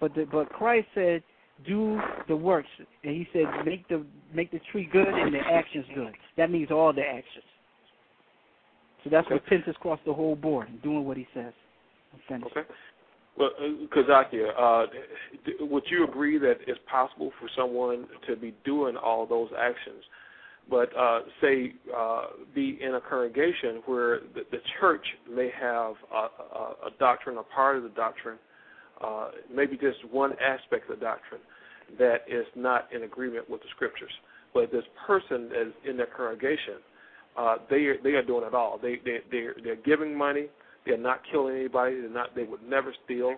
But the, but Christ said, do the works, and He said, make the make the tree good and the actions good. That means all the actions. So that's repentance across the whole board, doing what He says. I'm finished. Okay. Well, uh, Kazakia, uh, would you agree that it's possible for someone to be doing all those actions, but uh, say uh, be in a congregation where the, the church may have a, a, a doctrine, a part of the doctrine, uh, maybe just one aspect of the doctrine that is not in agreement with the scriptures, but this person is in their congregation, uh, they are, they are doing it all. They they they're, they're giving money. They're not killing anybody. They're not. They would never steal.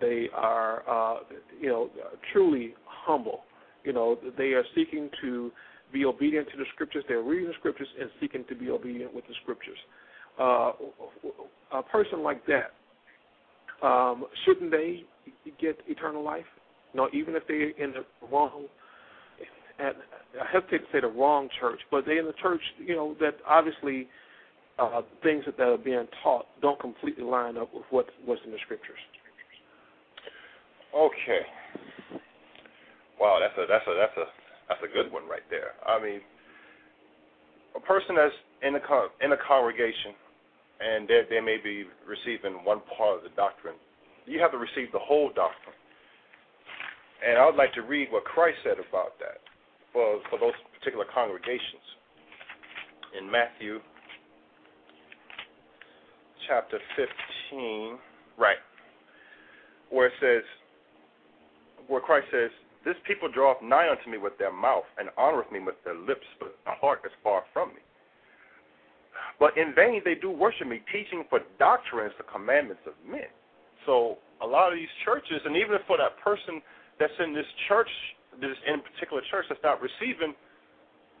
They are, uh, you know, truly humble. You know, they are seeking to be obedient to the scriptures. They're reading the scriptures and seeking to be obedient with the scriptures. Uh, a person like that, um, shouldn't they get eternal life? No, even if they're in the wrong and I hesitate to say the wrong church, but they're in the church, you know, that obviously uh, things that, that are being taught don't completely line up with what what's in the scriptures. Okay. Wow, that's a that's a that's a that's a good one right there. I mean, a person that's in a con- in a congregation and they they may be receiving one part of the doctrine, you have to receive the whole doctrine. And I would like to read what Christ said about that for for those particular congregations in Matthew chapter 15, right, where it says, where Christ says, This people draweth nigh unto me with their mouth, and honoreth me with their lips, but the heart is far from me. But in vain they do worship me, teaching for doctrines the commandments of men. So a lot of these churches, and even for that person that's in this church, this in particular church that's not receiving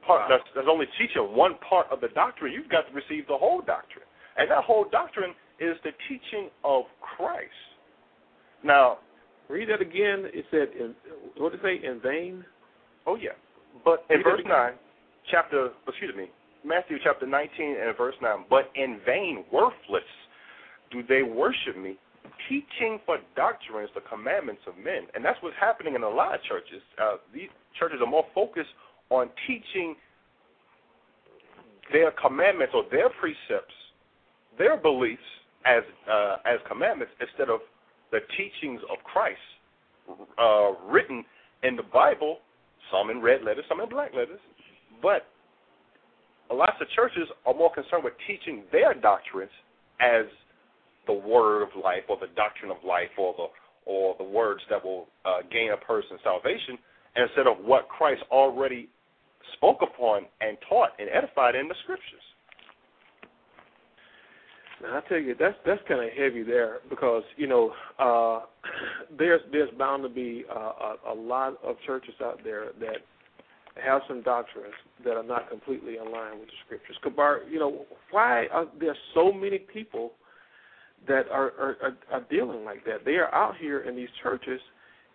part, that's, that's only teaching one part of the doctrine, you've got to receive the whole doctrine. And that whole doctrine is the teaching of Christ. Now, read that again. It said, in, what did it say? In vain. Oh yeah, but in Read verse nine, chapter excuse me, Matthew chapter nineteen and verse nine. But in vain, worthless, do they worship me, teaching for doctrines the commandments of men. And that's what's happening in a lot of churches. Uh, these churches are more focused on teaching their commandments or their precepts, their beliefs as uh, as commandments instead of the teachings of Christ uh, written in the Bible, some in red letters, some in black letters. But a lot of churches are more concerned with teaching their doctrines as the word of life or the doctrine of life or the or the words that will uh, gain a person salvation instead of what Christ already spoke upon and taught and edified in the scriptures. Now I tell you, that's that's kind of heavy there because you know uh, there's there's bound to be uh, a, a lot of churches out there that have some doctrines that are not completely in line with the scriptures. Kabar, you know, why are there so many people that are, are are dealing like that? They are out here in these churches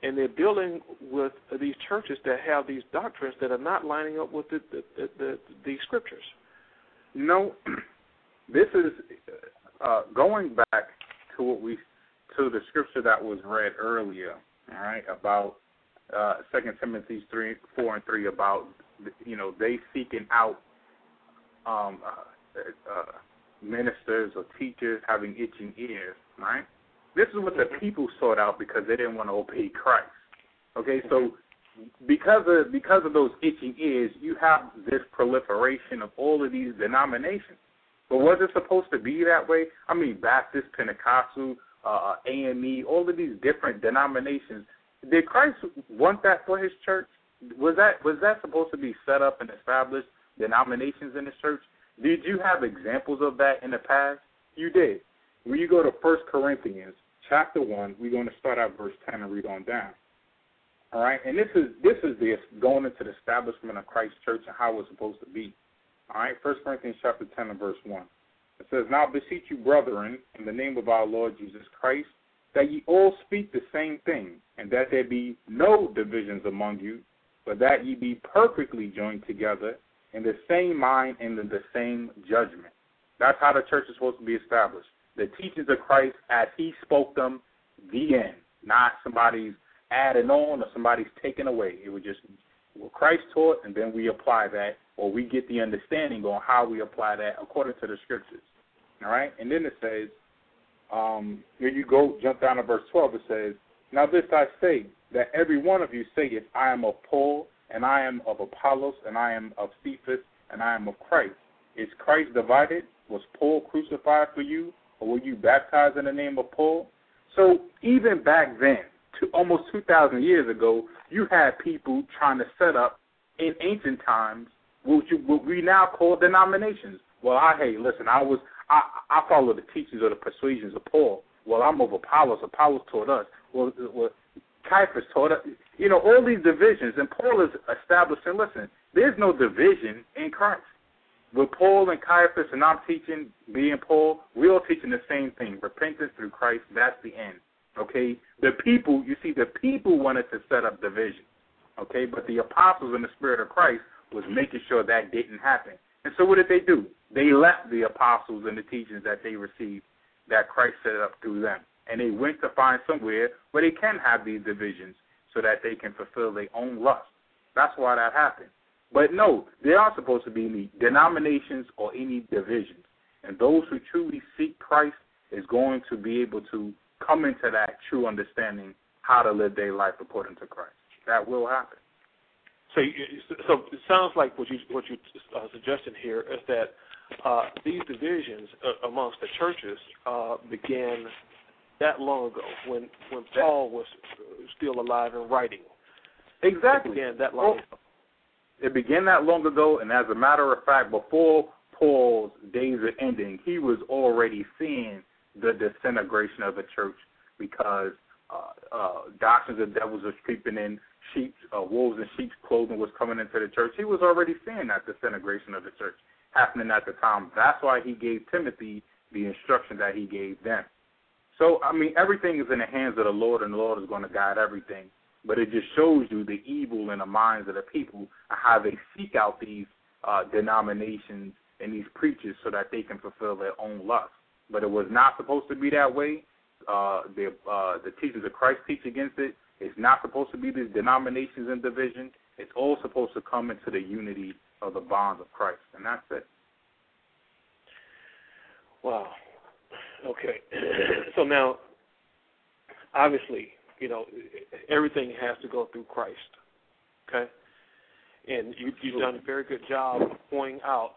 and they're dealing with these churches that have these doctrines that are not lining up with the the the, the, the scriptures. No, this is uh, going back to what we to the scripture that was read earlier. All right, about uh, Second Timothy three, four, and three about you know they seeking out um, uh, uh, ministers or teachers having itching ears. Right. This is what the people sought out because they didn't want to obey Christ. Okay, so because of because of those itching ears, you have this proliferation of all of these denominations. But was it supposed to be that way? I mean, Baptist, Pentecostal, uh, AME, all of these different denominations. Did Christ want that for His church? Was that was that supposed to be set up and established denominations in His church? Did you have examples of that in the past? You did. When you go to First Corinthians chapter one, we're going to start at verse ten and read on down. All right, and this is this is this going into the establishment of Christ's church and how it's supposed to be. All right, First Corinthians chapter ten and verse one. It says, Now beseech you, brethren, in the name of our Lord Jesus Christ, that ye all speak the same thing, and that there be no divisions among you, but that ye be perfectly joined together in the same mind and in the same judgment. That's how the church is supposed to be established. The teachings of Christ as he spoke them, the end. Not somebody's adding on or somebody's taking away. It was just what Christ taught, and then we apply that, or we get the understanding on how we apply that according to the scriptures. All right? And then it says, um, here you go, jump down to verse 12. It says, Now this I say, that every one of you say saith, I am of Paul, and I am of Apollos, and I am of Cephas, and I am of Christ. Is Christ divided? Was Paul crucified for you? Or were you baptized in the name of Paul? So even back then, to almost 2,000 years ago, you had people trying to set up in ancient times what, you, what we now call denominations. Well, I hey, listen, I was I I follow the teachings or the persuasions of Paul. Well, I'm of Apollos. Apollos taught us. Well, well Caiaphas taught us. You know, all these divisions, and Paul is establishing. Listen, there's no division in Christ. With Paul and Caiaphas, and I'm teaching, being Paul, we're all teaching the same thing: repentance through Christ. That's the end. Okay, the people, you see, the people wanted to set up division. Okay, but the apostles in the spirit of Christ was mm-hmm. making sure that didn't happen. And so what did they do? They left the apostles and the teachings that they received that Christ set up through them. And they went to find somewhere where they can have these divisions so that they can fulfill their own lust. That's why that happened. But no, there aren't supposed to be any denominations or any divisions. And those who truly seek Christ is going to be able to come into that true understanding how to live their life according to Christ. That will happen. So, so it sounds like what you what you uh, suggesting here is that uh, these divisions uh, amongst the churches uh, began that long ago when when Paul was still alive and writing. Exactly. It began that long ago. It began that long ago, and as a matter of fact, before Paul's days are ending, he was already seeing the disintegration of the church because uh, uh, doctrines of devils was creeping in, sheep, uh, wolves in sheep's clothing was coming into the church. He was already seeing that disintegration of the church happening at the time. That's why he gave Timothy the instruction that he gave them. So, I mean, everything is in the hands of the Lord, and the Lord is going to guide everything. But it just shows you the evil in the minds of the people and how they seek out these uh, denominations and these preachers so that they can fulfill their own lust. But it was not supposed to be that way. Uh, the uh, the teachings of Christ teach against it. It's not supposed to be these denominations and division. It's all supposed to come into the unity of the bonds of Christ, and that's it. Wow. Okay. so now, obviously, you know, everything has to go through Christ. Okay. And you, you've done a very good job of pointing out,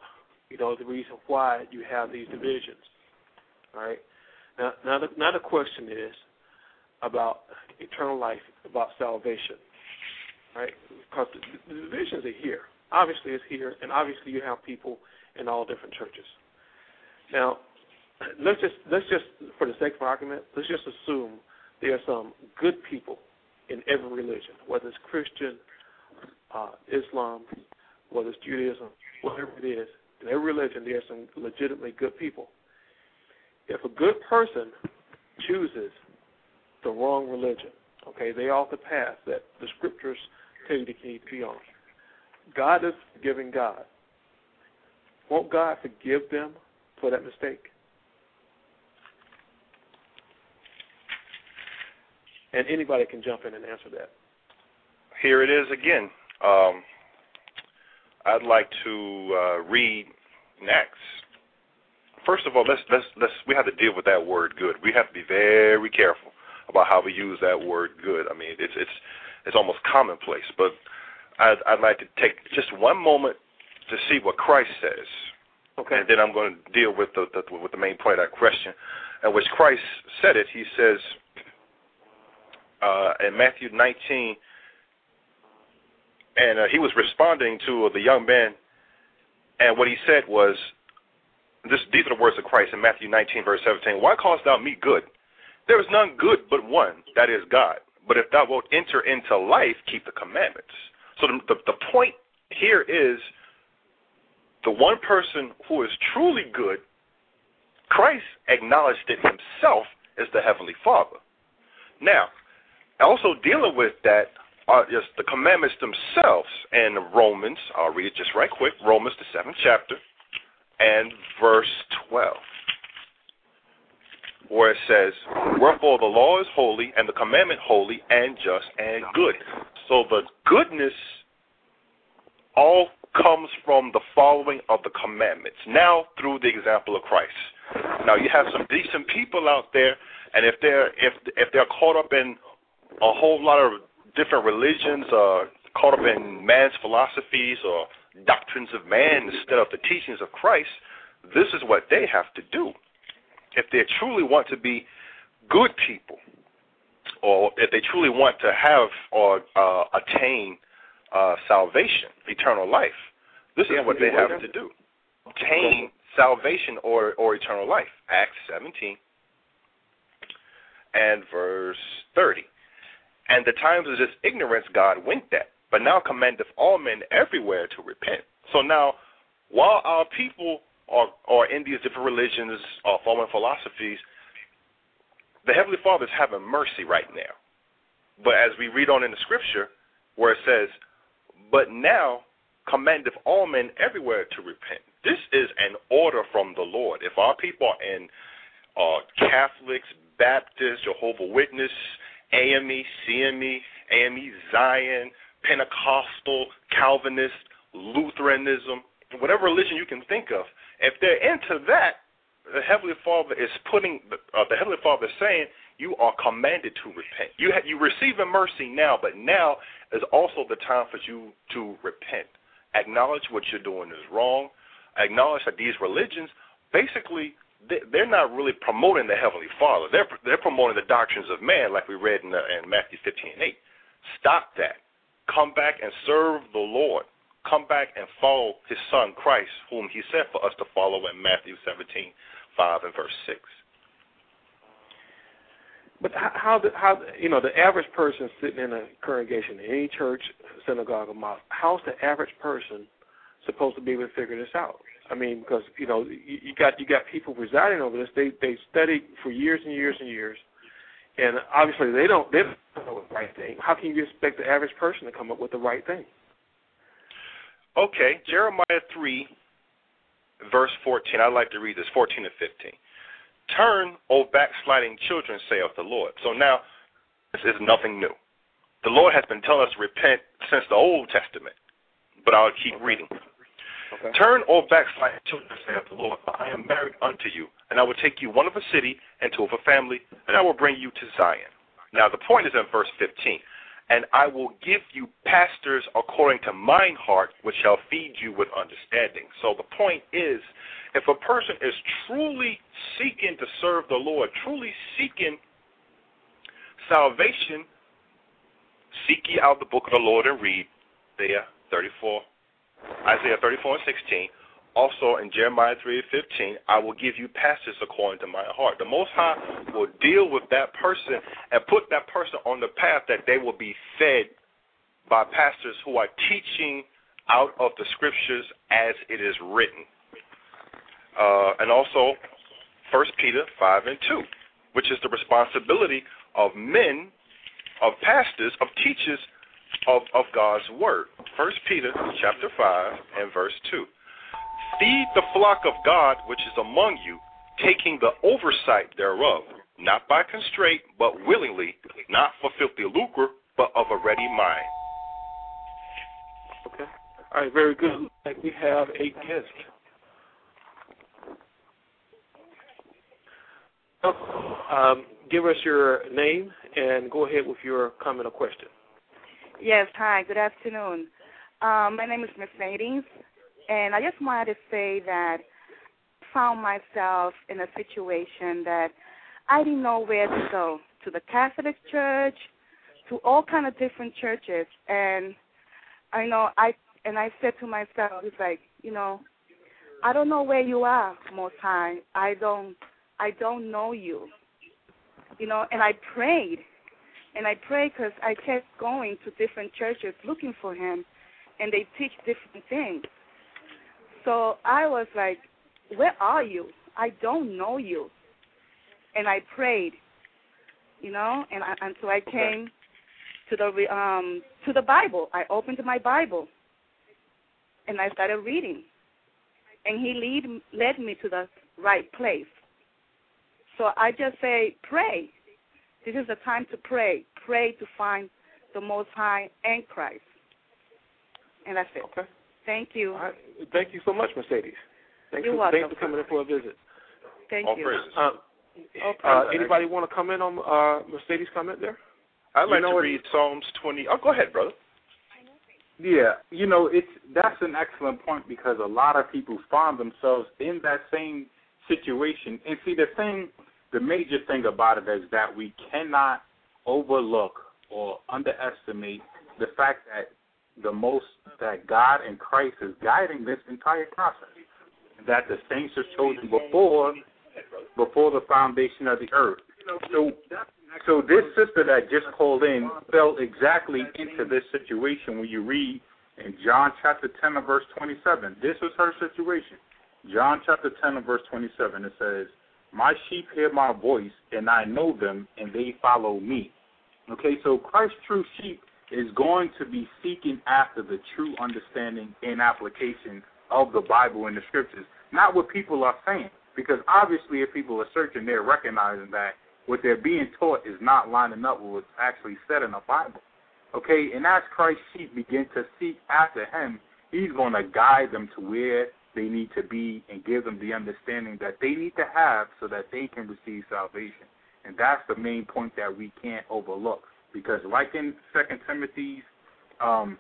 you know, the reason why you have these divisions. Right. Now, now the, now the question is about eternal life, about salvation, right? Because the, the divisions are here. Obviously, it's here, and obviously, you have people in all different churches. Now, let's just let's just for the sake of argument, let's just assume there are some good people in every religion, whether it's Christian, uh, Islam, whether it's Judaism, whatever it is. In every religion, there are some legitimately good people. If a good person chooses the wrong religion, okay, they off the path that the scriptures tell you to be on. God is forgiving God. Won't God forgive them for that mistake? And anybody can jump in and answer that. Here it is again. Um, I'd like to uh, read next. First of all, let's let's let's we have to deal with that word good. We have to be very careful about how we use that word good. I mean, it's it's it's almost commonplace, but I'd, I'd like to take just one moment to see what Christ says, Okay. and then I'm going to deal with the, the with the main point of that question, in which Christ said it. He says uh, in Matthew 19, and uh, he was responding to the young man, and what he said was, this, these are the words of Christ in Matthew 19, verse 17. Why callest thou me good? There is none good but one, that is God. But if thou wilt enter into life, keep the commandments. So the, the, the point here is the one person who is truly good, Christ acknowledged it himself as the Heavenly Father. Now, also dealing with that are just the commandments themselves And Romans. I'll read it just right quick. Romans, the seventh chapter, and verse 12, where it says, Wherefore the law is holy, and the commandment holy, and just, and good. So the goodness all comes from the following of the commandments. Now, through the example of Christ. Now, you have some decent people out there, and if they're if if they're caught up in a whole lot of different religions, uh, caught up in man's philosophies or doctrines of man instead of the teachings of Christ, this is what they have to do. If they truly want to be good people, or if they truly want to have or uh, attain uh, salvation, eternal life, this is what they have to do. Obtain salvation or, or eternal life. Acts 17 and verse 30. And the times of this ignorance God winked at, but now commandeth all men everywhere to repent. So now, while our people are, are in these different religions or following philosophies, the Heavenly Father is having mercy right now. But as we read on in the Scripture, where it says, But now commandeth all men everywhere to repent. This is an order from the Lord. If our people are in uh, Catholics, Baptists, Jehovah Witness, AME, CME, AME, Zion, Pentecostal, Calvinist, Lutheranism, whatever religion you can think of, if they're into that, the Heavenly Father is putting uh, the Heavenly Father is saying you are commanded to repent. You ha- you receiving mercy now, but now is also the time for you to repent. Acknowledge what you're doing is wrong. Acknowledge that these religions basically they're not really promoting the Heavenly Father. They're they're promoting the doctrines of man, like we read in, the, in Matthew 15 and 8. Stop that. Come back and serve the Lord. Come back and follow His Son Christ, whom He said for us to follow in Matthew 17, 5 and verse 6. But how, the, how you know the average person sitting in a congregation, any church, synagogue, or mosque, how's the average person supposed to be able to figure this out? I mean, because you know you, you got you got people residing over this. They they study for years and years and years, and obviously they don't they don't know the right thing. How can you expect the average person to come up with the right thing? Okay, Jeremiah three, verse fourteen. I'd like to read this fourteen and fifteen. Turn, O backsliding children, saith the Lord. So now, this is nothing new. The Lord has been telling us to repent since the Old Testament, but I'll keep reading. Okay. Turn, O backsliding children, saith the Lord, for I am married unto you, and I will take you one of a city and two of a family, and I will bring you to Zion. Now, the point is in verse 15. And I will give you pastors according to mine heart, which shall feed you with understanding. So the point is, if a person is truly seeking to serve the Lord, truly seeking salvation, seek ye out the book of the Lord and read Isaiah 34, Isaiah 34 and 16. Also in Jeremiah 3 and 15, I will give you pastors according to my heart. The Most High will deal with that person and put that person on the path that they will be fed by pastors who are teaching out of the scriptures as it is written uh, and also 1 Peter 5 and 2, which is the responsibility of men, of pastors, of teachers of, of God's word. 1 Peter chapter 5 and verse 2. Feed the flock of God which is among you, taking the oversight thereof, not by constraint, but willingly, not for filthy lucre, but of a ready mind. Okay. All right, very good. We have a guest. Um, give us your name and go ahead with your comment or question. Yes, hi, good afternoon. Um, my name is Mercedes, and I just wanted to say that I found myself in a situation that I didn't know where to go to the Catholic Church, to all kind of different churches, and I know I and I said to myself, it's like you know, I don't know where you are, Most High. I don't I don't know you. You know, and I prayed. And I prayed because I kept going to different churches looking for him, and they teach different things. So I was like, Where are you? I don't know you. And I prayed, you know, and I, until I came to the um to the Bible. I opened my Bible, and I started reading, and He lead led me to the right place. So I just say, pray. This is the time to pray. Pray to find the Most High and Christ. And that's it. Okay. Thank you. All right. Thank you so much, Mercedes. Thanks You're for, welcome. Thanks for coming in for a visit. Thank All you. praises. Uh, All uh, praises. anybody want to comment on uh, Mercedes' comment there? I'd like You know to read Psalms 20. Oh, go ahead, brother. Yeah, you know, it's that's an excellent point because a lot of people find themselves in that same situation. And see, the thing, the major thing about it is that we cannot overlook or underestimate the fact that the most that God and Christ is guiding this entire process. That the saints are chosen before before the foundation of the earth. So so this sister that just called in fell exactly into this situation when you read in John chapter 10 and verse 27. This was her situation. John chapter 10 and verse 27, it says, My sheep hear my voice, and I know them, and they follow me. Okay, so Christ's true sheep is going to be seeking after the true understanding and application of the Bible and the scriptures, not what people are saying. Because obviously, if people are searching, they're recognizing that what they're being taught is not lining up with what's actually said in the Bible. Okay, and as Christ's sheep begin to seek after Him, He's going to guide them to where they need to be and give them the understanding that they need to have so that they can receive salvation. And that's the main point that we can't overlook. Because like in Second Timothy's, um,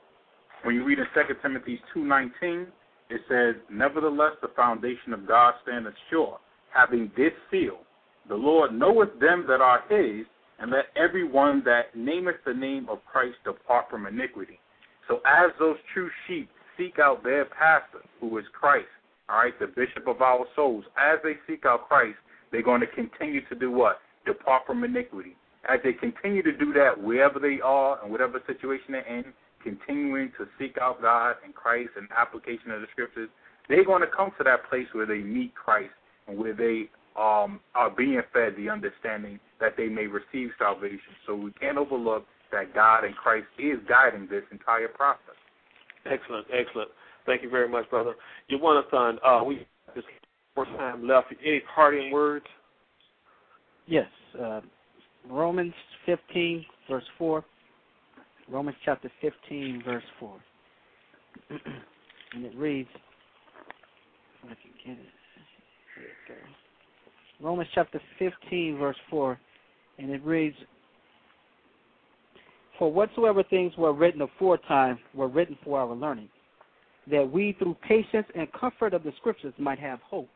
when you read in Second Timothy two nineteen, it says, Nevertheless the foundation of God standeth sure, having this seal, the Lord knoweth them that are his, and let every one that nameth the name of Christ depart from iniquity. So as those true sheep seek out their pastor, who is Christ, all right, the bishop of our souls, as they seek out Christ, they're going to continue to do what? Depart from iniquity. As they continue to do that wherever they are and whatever situation they're in, continuing to seek out God and Christ and application of the scriptures, they're going to come to that place where they meet Christ and where they um, are being fed the understanding that they may receive salvation. So we can't overlook that God and Christ is guiding this entire process. Excellent, excellent. Thank you very much, brother. You want Yawanathan, uh, we just more time left. Any parting words? Yes. Uh, Romans 15, verse 4. Romans chapter 15, verse 4. and it reads, I can get it. Romans chapter 15, verse 4. And it reads, For whatsoever things were written aforetime were written for our learning, that we through patience and comfort of the Scriptures might have hope.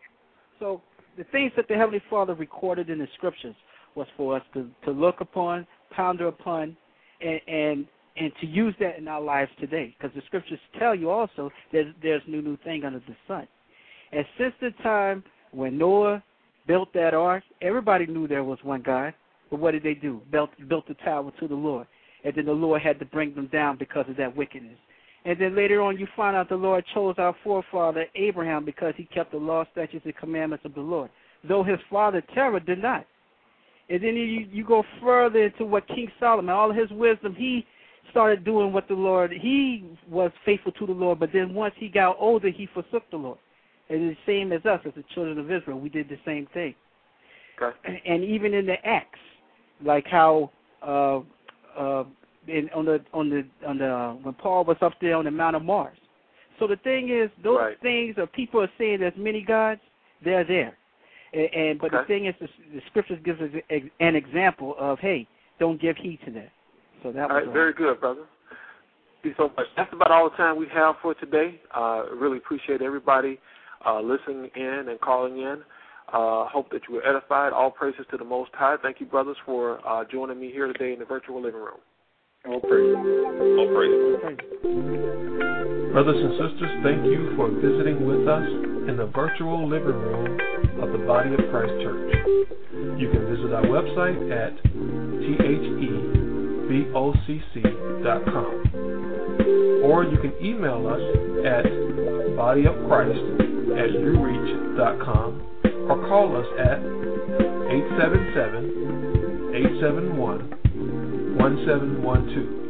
So the things that the Heavenly Father recorded in the Scriptures was for us to, to look upon, ponder upon, and, and and to use that in our lives today. Because the Scriptures tell you also there's there's no new thing under the sun. And since the time when Noah built that ark, everybody knew there was one God. But what did they do? Built built the tower to the Lord, and then the Lord had to bring them down because of that wickedness. And then later on, you find out the Lord chose our forefather Abraham because he kept the law, statutes, and commandments of the Lord, though his father Terah did not. And then you you go further into what King Solomon, all of his wisdom, he started doing what the Lord. He was faithful to the Lord, but then once he got older, he forsook the Lord. And the same as us, as the children of Israel, we did the same thing. Okay. And even in the Acts, like how uh, uh, in, on the on the on the uh, when Paul was up there on the Mount of Mars. So the thing is, those Right. things that people are saying there's many gods, they're there. And, and but the thing is, the, the scriptures gives us an example of hey, don't give heed to that. So that All was right, very good, brother. Thank you so much. That's about all the time we have for today. Uh, really appreciate everybody uh, listening in and calling in. Uh, hope that you were edified. All praises to the Most High. Thank you, brothers, for uh, joining me here today in the virtual living room. All praise. All praise. Brothers and sisters, thank you for visiting with us in the virtual living room of the Body of Christ Church. You can visit our website at thebocc.com or you can email us at bodyofchrist at ureach.com or call us at 877-871-1712.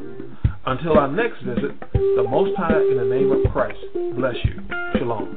Until our next visit, the Most High in the name of Christ bless you. Shalom.